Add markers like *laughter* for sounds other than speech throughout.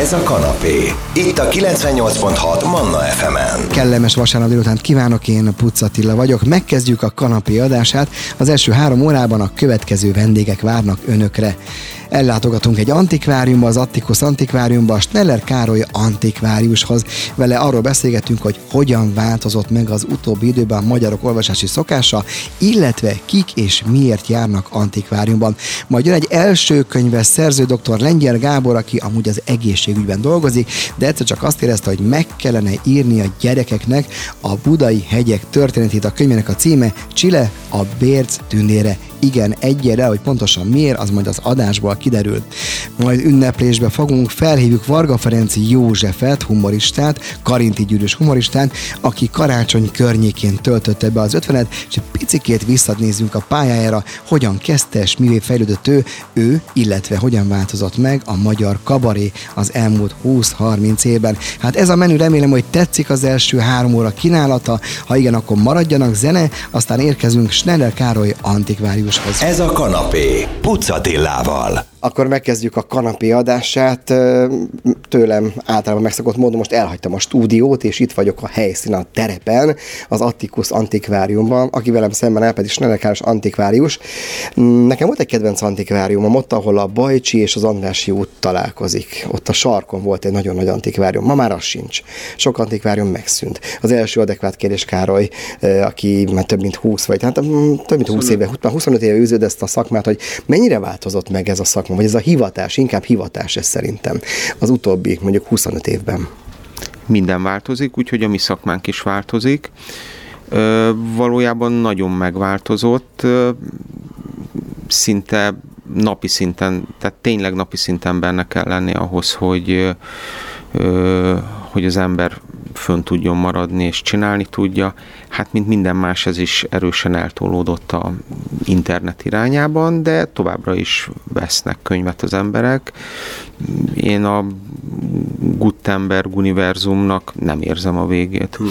Ez a kanapé. Itt a 98.6 Manna FM-en. Kellemes vasárnap délután kívánok, én Puc vagyok. Megkezdjük a kanapé adását. Az első három órában a következő vendégek várnak önökre. Ellátogatunk egy antikváriumba, az Attikus Antikváriumba, a Schneller Károly Antikváriushoz. Vele arról beszélgetünk, hogy hogyan változott meg az utóbbi időben a magyarok olvasási szokása, illetve kik és miért járnak antikváriumban. Majd jön egy első könyves szerző dr. Lengyel Gábor, aki amúgy az egészségügyben dolgozik, de egyszer csak azt érezte, hogy meg kellene írni a gyerekeknek a budai hegyek történetét. A könyvének a címe Csile, a Bérc tündére igen egyére, hogy pontosan miért, az majd az adásból kiderül. Majd ünneplésbe fogunk, felhívjuk Varga Ferenc Józsefet, humoristát, Karinti Gyűrűs humoristát, aki karácsony környékén töltötte be az ötvenet, és egy picikét visszanézzünk a pályájára, hogyan kezdte és mivé fejlődött ő, ő, illetve hogyan változott meg a magyar kabaré az elmúlt 20-30 évben. Hát ez a menü remélem, hogy tetszik az első három óra kínálata, ha igen, akkor maradjanak zene, aztán érkezünk Schneller Károly antikvárius Jánoshoz. Ez a kanapé, Pucatillával. Akkor megkezdjük a kanapé adását. Tőlem általában megszokott módon most elhagytam a stúdiót, és itt vagyok a helyszínen, a terepen, az Attikus Antikváriumban, aki velem szemben el pedig Snellekáros Antikvárius. Nekem volt egy kedvenc antikváriumom, ott, ahol a Bajcsi és az Andrási út találkozik. Ott a sarkon volt egy nagyon nagy antikvárium. Ma már az sincs. Sok antikvárium megszűnt. Az első adekvát kérdés Károly, aki már több mint 20 vagy, hát több mint 20 éve, 25 éve űződ ezt a szakmát, hogy mennyire változott meg ez a szakma szakma, vagy ez a hivatás, inkább hivatás ez szerintem az utóbbi mondjuk 25 évben? Minden változik, úgyhogy a mi szakmánk is változik. Ö, valójában nagyon megváltozott, ö, szinte napi szinten, tehát tényleg napi szinten benne kell lenni ahhoz, hogy, ö, hogy az ember fönn tudjon maradni és csinálni tudja. Hát, mint minden más, ez is erősen eltolódott a internet irányában, de továbbra is vesznek könyvet az emberek. Én a Gutenberg univerzumnak nem érzem a végét. Hm.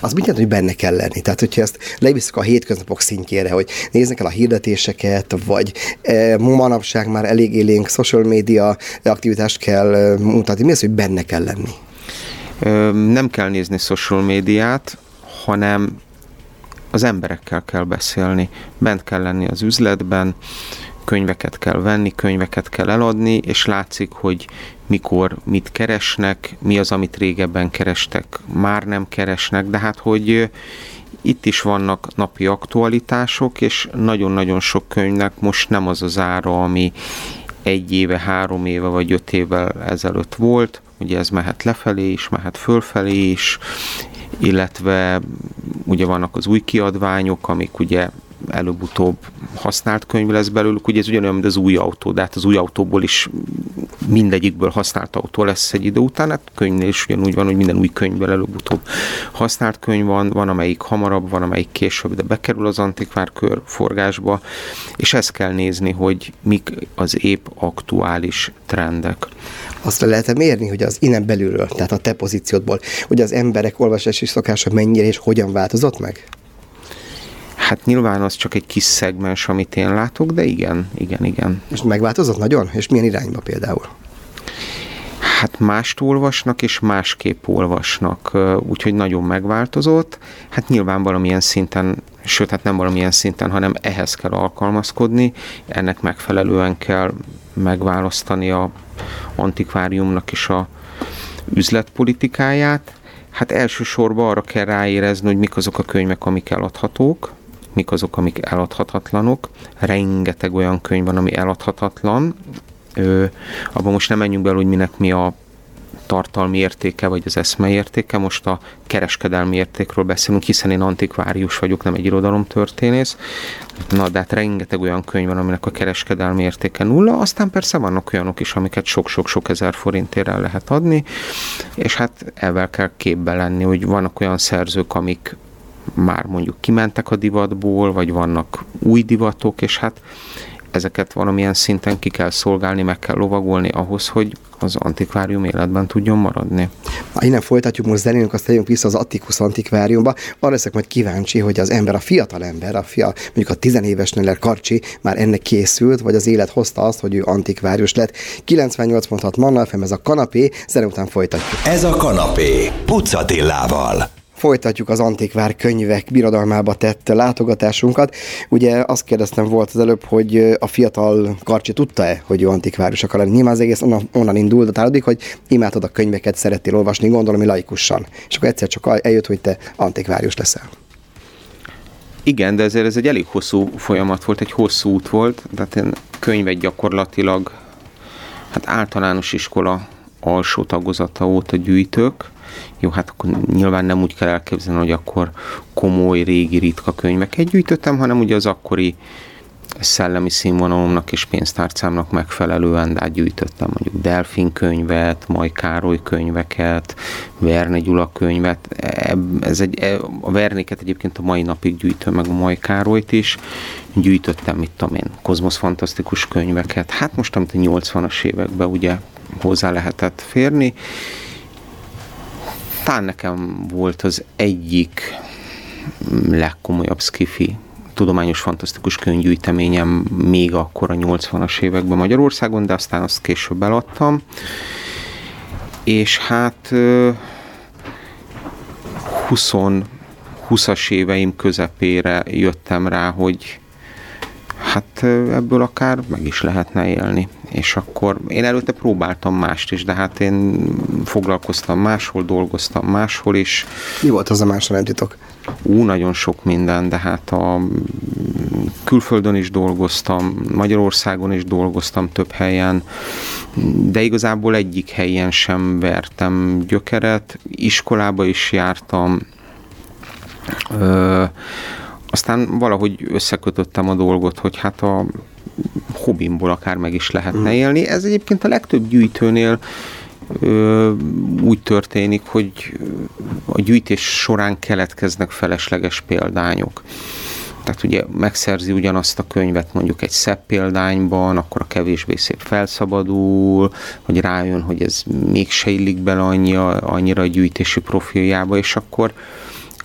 Az mit jelent, hogy benne kell lenni? Tehát, hogyha ezt levisszük a hétköznapok szintjére, hogy néznek el a hirdetéseket, vagy e, manapság már elég élénk social media aktivitást kell e, mutatni, mi az, hogy benne kell lenni? Nem kell nézni social médiát, hanem az emberekkel kell beszélni, bent kell lenni az üzletben, könyveket kell venni, könyveket kell eladni, és látszik, hogy mikor mit keresnek, mi az, amit régebben kerestek, már nem keresnek, de hát, hogy itt is vannak napi aktualitások, és nagyon-nagyon sok könyvnek most nem az az ára, ami egy éve, három éve vagy öt évvel ezelőtt volt, ugye ez mehet lefelé is, mehet fölfelé is, illetve ugye vannak az új kiadványok, amik ugye előbb-utóbb használt könyv lesz belőlük, ugye ez ugyanolyan, mint az új autó, de hát az új autóból is mindegyikből használt autó lesz egy idő után, hát könyvnél is ugyanúgy van, hogy minden új könyvből előbb-utóbb használt könyv van, van amelyik hamarabb, van amelyik később, de bekerül az antikvárkör forgásba, és ezt kell nézni, hogy mik az épp aktuális trendek. Azt lehet mérni, hogy az innen belülről, tehát a te pozíciódból, hogy az emberek olvasási szokása mennyire és hogyan változott meg? Hát nyilván az csak egy kis szegmens, amit én látok, de igen, igen, igen. És megváltozott nagyon? És milyen irányba például? Hát mást olvasnak, és másképp olvasnak, úgyhogy nagyon megváltozott. Hát nyilván valamilyen szinten, sőt, hát nem valamilyen szinten, hanem ehhez kell alkalmazkodni, ennek megfelelően kell megválasztani a antikváriumnak is a üzletpolitikáját. Hát elsősorban arra kell ráérezni, hogy mik azok a könyvek, amik eladhatók, mik azok, amik eladhatatlanok. Rengeteg olyan könyv van, ami eladhatatlan. Ö, abban most nem menjünk bele, hogy minek mi a tartalmi értéke, vagy az eszmei értéke. Most a kereskedelmi értékről beszélünk, hiszen én antikvárius vagyok, nem egy irodalomtörténész. Na, de hát rengeteg olyan könyv van, aminek a kereskedelmi értéke nulla, aztán persze vannak olyanok is, amiket sok-sok-sok ezer forintért el lehet adni, és hát ezzel kell képbe lenni, hogy vannak olyan szerzők, amik már mondjuk kimentek a divatból, vagy vannak új divatok, és hát ezeket valamilyen szinten ki kell szolgálni, meg kell lovagolni ahhoz, hogy az antikvárium életben tudjon maradni. Ha innen folytatjuk, most zenénünk, azt tegyünk vissza az Attikus antikváriumba. Arra leszek majd kíváncsi, hogy az ember, a fiatal ember, a fia, mondjuk a tizenéves Neller Karcsi már ennek készült, vagy az élet hozta azt, hogy ő antikvárius lett. 98.6 Manna FM, ez a kanapé, zene után folytatjuk. Ez a kanapé, Pucatillával. Folytatjuk az antikvár könyvek birodalmába tett látogatásunkat. Ugye azt kérdeztem volt az előbb, hogy a fiatal Karcsi tudta-e, hogy ő antikvárus akar lenni. Nyilván az egész onnan, onnan indult, de hogy imádtad a könyveket, szerettél olvasni, gondolom, hogy laikusan. És akkor egyszer csak eljött, hogy te antikvárus leszel. Igen, de ezért ez egy elég hosszú folyamat volt, egy hosszú út volt, tehát én könyvet gyakorlatilag hát általános iskola alsó tagozata óta gyűjtök, jó, hát akkor nyilván nem úgy kell elképzelni, hogy akkor komoly, régi, ritka könyveket gyűjtöttem, hanem ugye az akkori szellemi színvonalomnak és pénztárcámnak megfelelően gyűjtöttem mondjuk Delfin könyvet, Maj Károly könyveket, Verne Gyula könyvet. Ez egy, e, a Vernéket egyébként a mai napig gyűjtöm, meg a Maj Károlyt is. Gyűjtöttem, mit tudom én, kozmosz fantasztikus könyveket. Hát most, amit a 80-as években ugye hozzá lehetett férni, talán nekem volt az egyik legkomolyabb skifi tudományos fantasztikus könyvgyűjteményem még akkor a 80-as években Magyarországon, de aztán azt később eladtam. És hát 20 20-as éveim közepére jöttem rá, hogy hát ebből akár meg is lehetne élni. És akkor én előtte próbáltam mást is, de hát én foglalkoztam máshol, dolgoztam máshol is. Mi volt az a más, nem titok? Ú, nagyon sok minden, de hát a külföldön is dolgoztam, Magyarországon is dolgoztam több helyen, de igazából egyik helyen sem vertem gyökeret, iskolába is jártam, ö- aztán valahogy összekötöttem a dolgot, hogy hát a hobbimból akár meg is lehetne mm. élni. Ez egyébként a legtöbb gyűjtőnél ö, úgy történik, hogy a gyűjtés során keletkeznek felesleges példányok. Tehát ugye megszerzi ugyanazt a könyvet mondjuk egy szebb példányban, akkor a kevésbé szép felszabadul, hogy rájön, hogy ez mégse illik bele annyira, annyira a gyűjtési profiljába, és akkor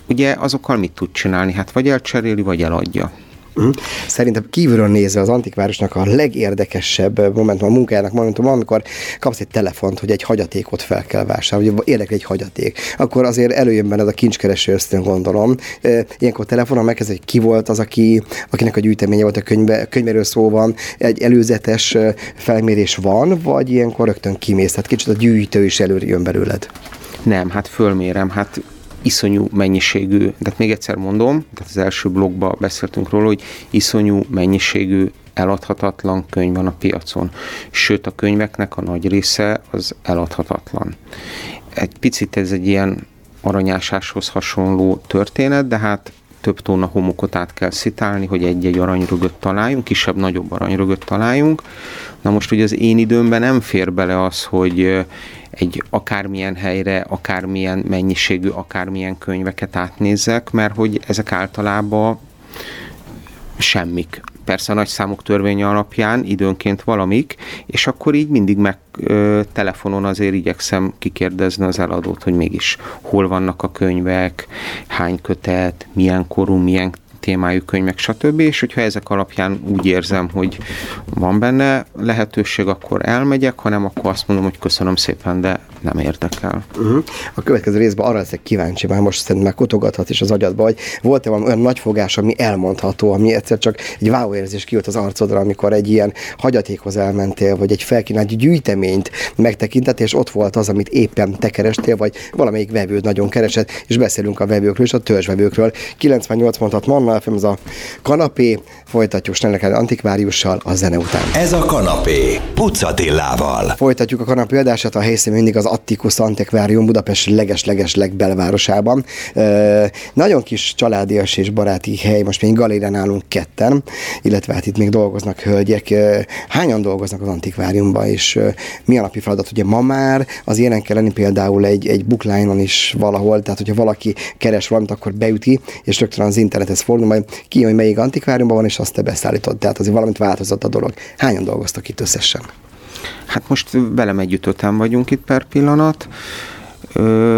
ugye azokkal mit tud csinálni? Hát vagy elcseréli, vagy eladja. Mhm. Szerintem kívülről nézve az antikvárosnak a legérdekesebb momentum a munkájának momentum, amikor kapsz egy telefont, hogy egy hagyatékot fel kell vásárolni, vagy érdekel egy hagyaték, akkor azért előjön benned a kincskereső ösztön, gondolom. Ilyenkor telefonon megkezd, hogy ki volt az, aki, akinek a gyűjteménye volt a könyve, könyvéről szó van, egy előzetes felmérés van, vagy ilyenkor rögtön kimész, tehát kicsit a gyűjtő is előjön belőled. Nem, hát fölmérem, hát iszonyú mennyiségű, tehát még egyszer mondom, tehát az első blogban beszéltünk róla, hogy iszonyú mennyiségű eladhatatlan könyv van a piacon. Sőt, a könyveknek a nagy része az eladhatatlan. Egy picit ez egy ilyen aranyásáshoz hasonló történet, de hát több tóna homokot át kell szitálni, hogy egy-egy aranyrögöt találjunk, kisebb-nagyobb aranyrögöt találjunk. Na most ugye az én időmben nem fér bele az, hogy egy akármilyen helyre, akármilyen mennyiségű, akármilyen könyveket átnézzek, mert hogy ezek általában semmik. Persze a nagy törvénye alapján időnként valamik, és akkor így mindig meg ö, telefonon azért igyekszem kikérdezni az eladót, hogy mégis hol vannak a könyvek, hány kötet, milyen korú, milyen témájú könyvek, stb. És hogyha ezek alapján úgy érzem, hogy van benne lehetőség, akkor elmegyek, hanem akkor azt mondom, hogy köszönöm szépen, de nem érdekel. Uh-huh. A következő részben arra leszek kíváncsi, már most szerintem meg kutogathat is az agyadba, hogy volt-e valami olyan nagy fogás, ami elmondható, ami egyszer csak egy wow érzés kijött az arcodra, amikor egy ilyen hagyatékhoz elmentél, vagy egy felkínált gyűjteményt megtekintettél, és ott volt az, amit éppen te kerestél, vagy valamelyik vevőd nagyon keresett, és beszélünk a vevőkről és a törzsvevőkről. 98 mondat Manna FM, ez a kanapé, folytatjuk Snelleked Antikváriussal a zene után. Ez a kanapé, Pucatillával. Folytatjuk a kanapé adását, a helyszín mindig az Attikus Antikvárium Budapest leges-leges legbelvárosában. E, nagyon kis családias és baráti hely, most még galérián állunk ketten, illetve hát itt még dolgoznak hölgyek. E, hányan dolgoznak az antikváriumban, és e, mi a napi feladat? Ugye ma már az ilyenek kell lenni például egy, egy bookline is valahol, tehát hogyha valaki keres valamit, akkor beüti, és rögtön az internethez fordul, fogni, majd ki, hogy melyik antikváriumban van, és azt te beszállítod. Tehát azért valamit változott a dolog. Hányan dolgoztak itt összesen? Hát most velem együtt öten vagyunk itt per pillanat.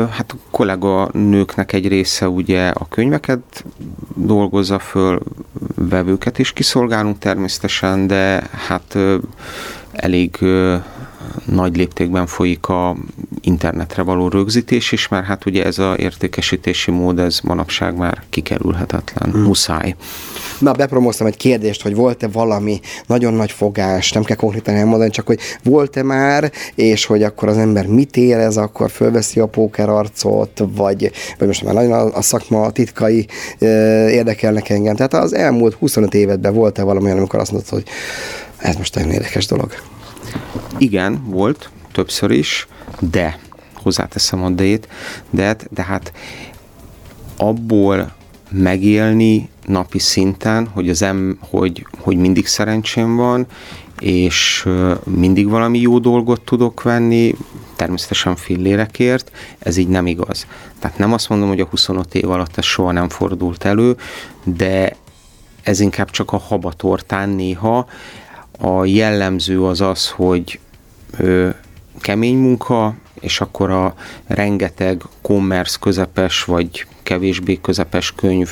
Hát a kollega nőknek egy része ugye a könyveket dolgozza föl, vevőket is kiszolgálunk természetesen, de hát elég nagy léptékben folyik a internetre való rögzítés is, mert hát ugye ez a értékesítési mód, ez manapság már kikerülhetetlen, hmm. muszáj. Na, bepromóztam egy kérdést, hogy volt-e valami nagyon nagy fogás, nem kell konkrétan elmondani, csak hogy volt-e már, és hogy akkor az ember mit érez, akkor fölveszi a pókerarcot, vagy, vagy most már nagyon a, a szakma titkai ö, érdekelnek engem. Tehát az elmúlt 25 évedben volt-e valami, amikor azt mondtad, hogy ez most nagyon érdekes dolog. Igen, volt, többször is, de, hozzáteszem a d de, de hát abból megélni napi szinten, hogy, az em, hogy, hogy mindig szerencsém van, és mindig valami jó dolgot tudok venni, természetesen fillérekért, ez így nem igaz. Tehát nem azt mondom, hogy a 25 év alatt ez soha nem fordult elő, de ez inkább csak a habatortán néha. A jellemző az az, hogy ö, kemény munka, és akkor a rengeteg commerce közepes vagy kevésbé közepes könyv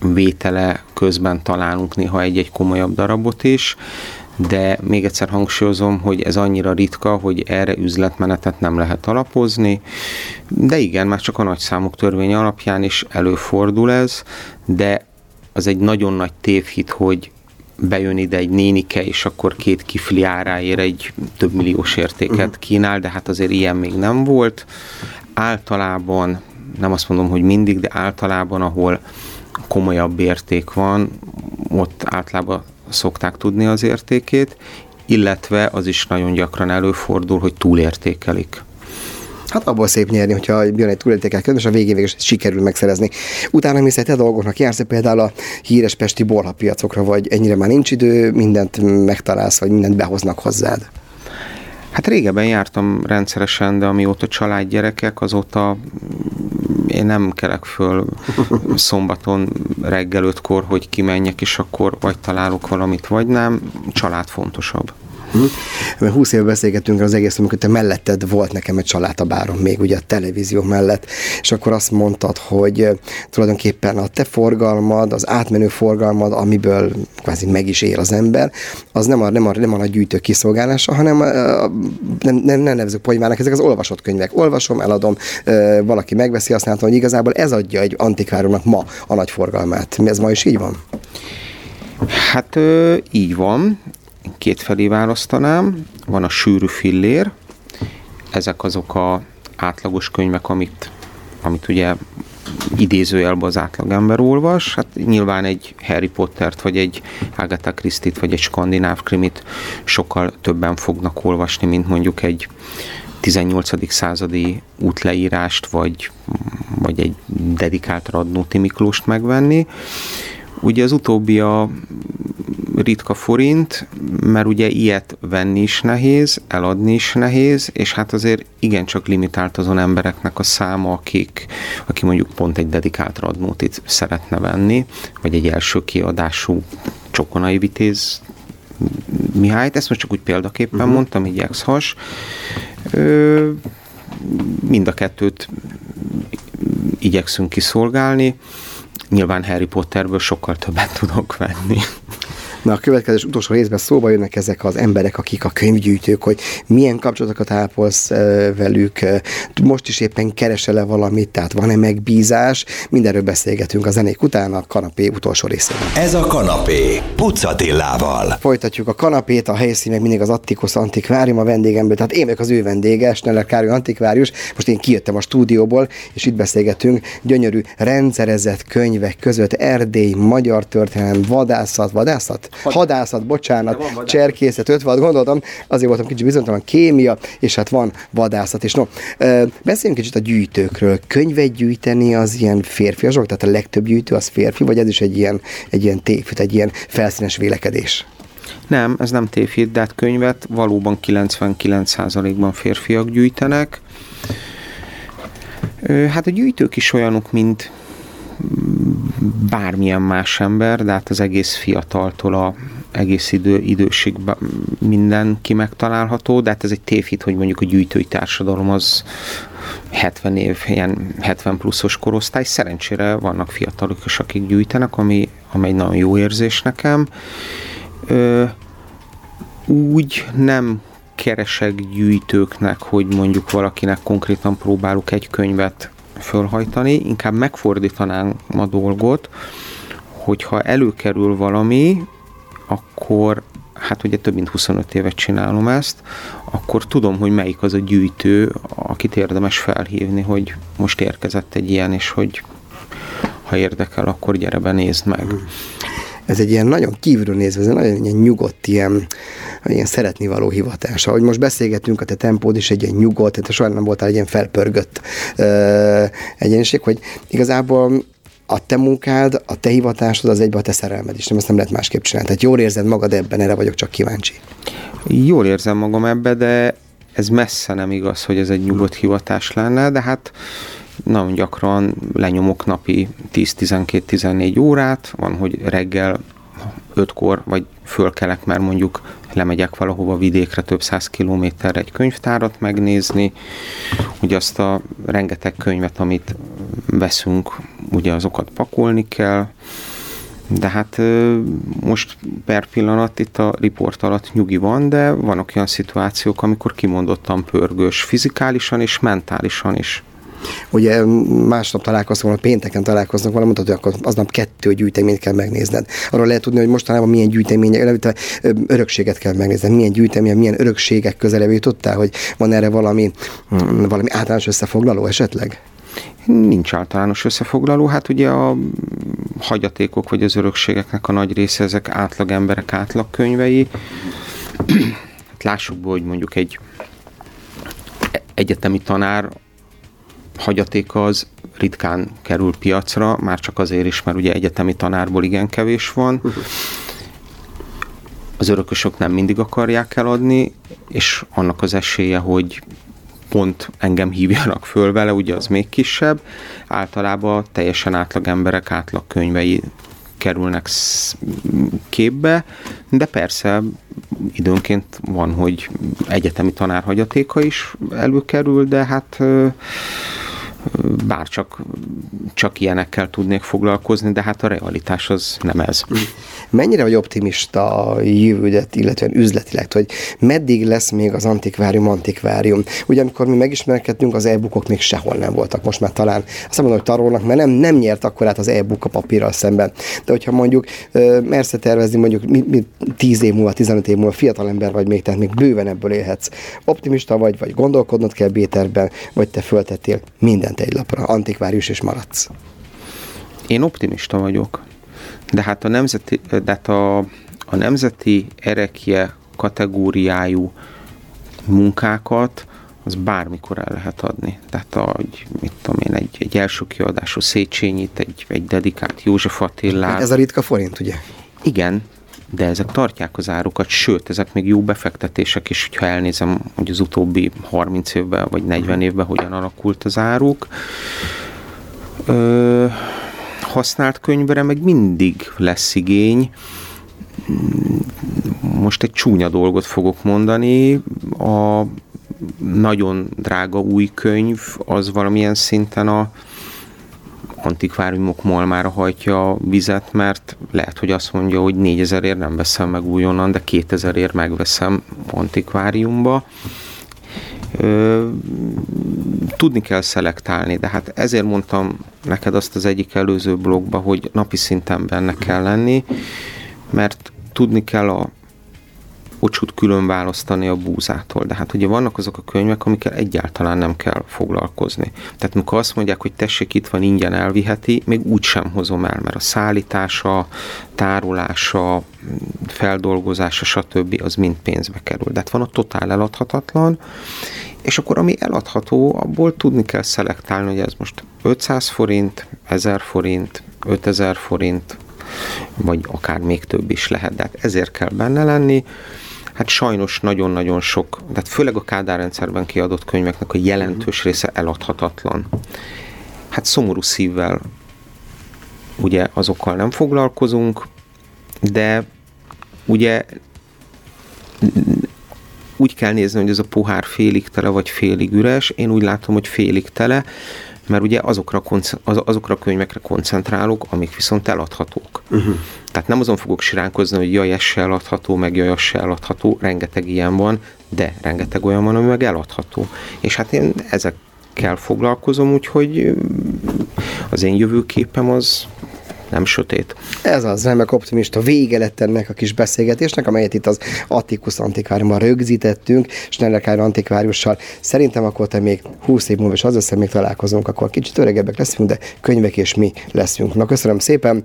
vétele közben találunk néha egy-egy komolyabb darabot is, de még egyszer hangsúlyozom, hogy ez annyira ritka, hogy erre üzletmenetet nem lehet alapozni, de igen, már csak a nagy számok törvény alapján is előfordul ez, de az egy nagyon nagy tévhit, hogy bejön ide egy nénike, és akkor két kifli áráért egy több milliós értéket uh-huh. kínál, de hát azért ilyen még nem volt. Általában, nem azt mondom, hogy mindig, de általában, ahol komolyabb érték van, ott általában szokták tudni az értékét, illetve az is nagyon gyakran előfordul, hogy túlértékelik. Hát abból szép nyerni, hogyha jön egy túlértékel és a végén végül sikerül megszerezni. Utána mész te dolgoknak, jársz például a híres pesti borhapiacokra, vagy ennyire már nincs idő, mindent megtalálsz, vagy mindent behoznak hozzád? Hát régebben jártam rendszeresen, de amióta családgyerekek, azóta én nem kelek föl *laughs* szombaton reggel ötkor, hogy kimenjek, és akkor vagy találok valamit, vagy nem. Család fontosabb. Mert 20 éve beszélgettünk az egész, amikor te melletted volt nekem egy családabárom, még ugye a televízió mellett, és akkor azt mondtad, hogy tulajdonképpen a te forgalmad, az átmenő forgalmad, amiből kvázi meg is él az ember, az nem a, nem a, nem a nagy gyűjtő kiszolgálása, hanem a, nem, nem, nem nevezük polymának, ezek az olvasott könyvek. Olvasom, eladom, valaki megveszi, azt látom, hogy igazából ez adja egy antikváriumnak ma a nagy forgalmát. Ez ma is így van? Hát így van kétfelé választanám. Van a sűrű fillér, ezek azok a átlagos könyvek, amit, amit ugye idézőjelben az átlagember olvas. Hát nyilván egy Harry Pottert, vagy egy Agatha Christie-t, vagy egy skandináv krimit sokkal többen fognak olvasni, mint mondjuk egy 18. századi útleírást, vagy, vagy egy dedikált Radnóti Miklóst megvenni. Ugye az utóbbi a ritka forint, mert ugye ilyet venni is nehéz, eladni is nehéz, és hát azért igencsak limitált azon embereknek a száma, akik, aki mondjuk pont egy dedikált radnótit szeretne venni, vagy egy első kiadású csokonai vitéz Mihályt, ezt most csak úgy példaképpen uh-huh. mondtam, egy ex-has. Ö, mind a kettőt igyekszünk kiszolgálni. Nyilván Harry Potterből sokkal többet tudok venni. Na a következő utolsó részben szóba jönnek ezek az emberek, akik a könyvgyűjtők, hogy milyen kapcsolatokat ápolsz velük, most is éppen keresel-e valamit, tehát van-e megbízás, mindenről beszélgetünk a zenék után a kanapé utolsó részében. Ez a kanapé, Pucatillával. Folytatjuk a kanapét, a helyszín meg mindig az Attikos Antikvárium a vendégemből, tehát én vagyok az ő vendége, Sneller Károly Antikvárius, most én kijöttem a stúdióból, és itt beszélgetünk gyönyörű rendszerezett könyvek között Erdély, magyar történelem, vadászat, vadászat? Had... hadászat, bocsánat, vadászat. cserkészet, ötvad, gondoltam, azért voltam kicsit bizonytalan, kémia, és hát van vadászat is. No, beszéljünk kicsit a gyűjtőkről. Könyvet gyűjteni az ilyen férfias dolog, tehát a legtöbb gyűjtő az férfi, vagy ez is egy ilyen, egy ilyen tévhit, egy ilyen felszínes vélekedés? Nem, ez nem tévhit, de hát könyvet valóban 99%-ban férfiak gyűjtenek. Hát a gyűjtők is olyanok, mint bármilyen más ember, de hát az egész fiataltól a egész idő, idősig mindenki megtalálható, de hát ez egy tévhit, hogy mondjuk a gyűjtői társadalom az 70 év, ilyen 70 pluszos korosztály. Szerencsére vannak fiatalok is, akik gyűjtenek, ami, ami egy nagyon jó érzés nekem. Ö, úgy nem keresek gyűjtőknek, hogy mondjuk valakinek konkrétan próbálok egy könyvet fölhajtani, inkább megfordítanám a dolgot, hogyha előkerül valami, akkor hát ugye több mint 25 évet csinálom ezt, akkor tudom, hogy melyik az a gyűjtő, akit érdemes felhívni, hogy most érkezett egy ilyen, és hogy ha érdekel, akkor gyere be, nézd meg. Ez egy ilyen nagyon kívülről nézve, ez egy nagyon ilyen nyugodt, ilyen, ilyen szeretni való hivatás. Ahogy most beszélgetünk, a te tempód is egy ilyen nyugodt, tehát soha nem voltál egy ilyen felpörgött ö, egyéniség, hogy igazából a te munkád, a te hivatásod az egyben a te szerelmed is, nem ezt nem lehet másképp csinálni. Tehát jól érzed magad ebben, erre vagyok csak kíváncsi. Jól érzem magam ebbe, de ez messze nem igaz, hogy ez egy nyugodt hivatás lenne, de hát nagyon gyakran lenyomok napi 10-12-14 órát, van, hogy reggel 5-kor, vagy fölkelek, mert mondjuk lemegyek valahova vidékre több száz kilométerre egy könyvtárat megnézni, ugye azt a rengeteg könyvet, amit veszünk, ugye azokat pakolni kell, de hát most per pillanat itt a riport alatt nyugi van, de vannak olyan szituációk, amikor kimondottan pörgős fizikálisan és mentálisan is. Ugye másnap találkoztunk, a pénteken találkoznak valami, mondtad, hogy akkor aznap kettő gyűjteményt kell megnézned. Arról lehet tudni, hogy mostanában milyen gyűjtemények, örökséget kell megnézned, milyen gyűjtemény, milyen örökségek közelebb jutottál, hogy van erre valami, valami általános összefoglaló esetleg? Nincs általános összefoglaló, hát ugye a hagyatékok vagy az örökségeknek a nagy része ezek átlag emberek átlag könyvei. Hát lássuk be, hogy mondjuk egy egyetemi tanár hagyatéka az ritkán kerül piacra, már csak azért is, mert ugye egyetemi tanárból igen kevés van. Az örökösök nem mindig akarják eladni, és annak az esélye, hogy pont engem hívjanak föl vele, ugye az még kisebb. Általában teljesen átlag emberek átlag könyvei kerülnek képbe, de persze időnként van, hogy egyetemi tanárhagyatéka is előkerül, de hát bár csak, csak ilyenekkel tudnék foglalkozni, de hát a realitás az nem ez. Mennyire vagy optimista a jövődet, illetve üzletileg, hogy meddig lesz még az antikvárium antikvárium? Ugye amikor mi megismerkedtünk, az e-bookok még sehol nem voltak, most már talán azt mondom, hogy tarolnak, mert nem, nem nyert akkor át az e-book a papírral szemben. De hogyha mondjuk mersze tervezni, mondjuk mi, mi 10 év múlva, 15 év múlva fiatal ember vagy még, tehát még bőven ebből élhetsz. Optimista vagy, vagy gondolkodnod kell Béterben, vagy te föltettél minden mindent egy lapra, antikvárius és maradsz. Én optimista vagyok, de hát a nemzeti, de hát a, a nemzeti erekje kategóriájú munkákat az bármikor el lehet adni. Tehát a, mit tudom én, egy, egy első kiadású Széchenyit, egy, egy dedikált József Attilát. Ez a ritka forint, ugye? Igen, de ezek tartják az árukat, sőt, ezek még jó befektetések is, hogyha elnézem, hogy az utóbbi 30 évben vagy 40 évben hogyan alakult az áruk. Ö, használt könyvre meg mindig lesz igény. Most egy csúnya dolgot fogok mondani. A nagyon drága új könyv az valamilyen szinten a antikváriumok malmára hajtja a vizet, mert lehet, hogy azt mondja, hogy 4000 ér nem veszem meg újonnan, de 2000 ér megveszem antikváriumba. Ö, tudni kell szelektálni, de hát ezért mondtam neked azt az egyik előző blogba, hogy napi szinten benne kell lenni, mert tudni kell a ocsút külön választani a búzától. De hát ugye vannak azok a könyvek, amikkel egyáltalán nem kell foglalkozni. Tehát amikor azt mondják, hogy tessék, itt van, ingyen elviheti, még úgy sem hozom el, mert a szállítása, tárolása, feldolgozása, stb. az mind pénzbe kerül. De hát van a totál eladhatatlan, és akkor ami eladható, abból tudni kell szelektálni, hogy ez most 500 forint, 1000 forint, 5000 forint, vagy akár még több is lehet, de hát ezért kell benne lenni, hát sajnos nagyon-nagyon sok, tehát főleg a Kádár rendszerben kiadott könyveknek a jelentős része eladhatatlan. Hát szomorú szívvel ugye azokkal nem foglalkozunk, de ugye úgy kell nézni, hogy ez a pohár félig tele vagy félig üres. Én úgy látom, hogy félig tele, mert ugye azokra, az, azokra a könyvekre koncentrálok, amik viszont eladhatók. Uh-huh. Tehát nem azon fogok siránkozni, hogy jaj, ez se eladható, meg jaj, az se eladható, rengeteg ilyen van, de rengeteg olyan van, ami meg eladható. És hát én ezekkel foglalkozom, úgyhogy az én jövőképem az nem sötét. Ez az remek optimista vége lett ennek a kis beszélgetésnek, amelyet itt az Attikus Antikváriumban rögzítettünk, és Nellekájra Antikváriussal. Szerintem akkor te még 20 év múlva, és az össze még találkozunk, akkor kicsit öregebbek leszünk, de könyvek és mi leszünk. Na köszönöm szépen.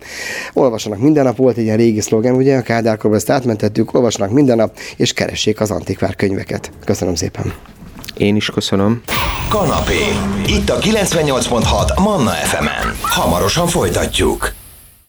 Olvassanak minden nap, volt egy ilyen régi szlogen, ugye a Kádárkorban ezt átmentettük, olvassanak minden nap, és keressék az antikvár könyveket. Köszönöm szépen. Én is köszönöm. Kanapé. Itt a 98.6 Manna FM-en. Hamarosan folytatjuk.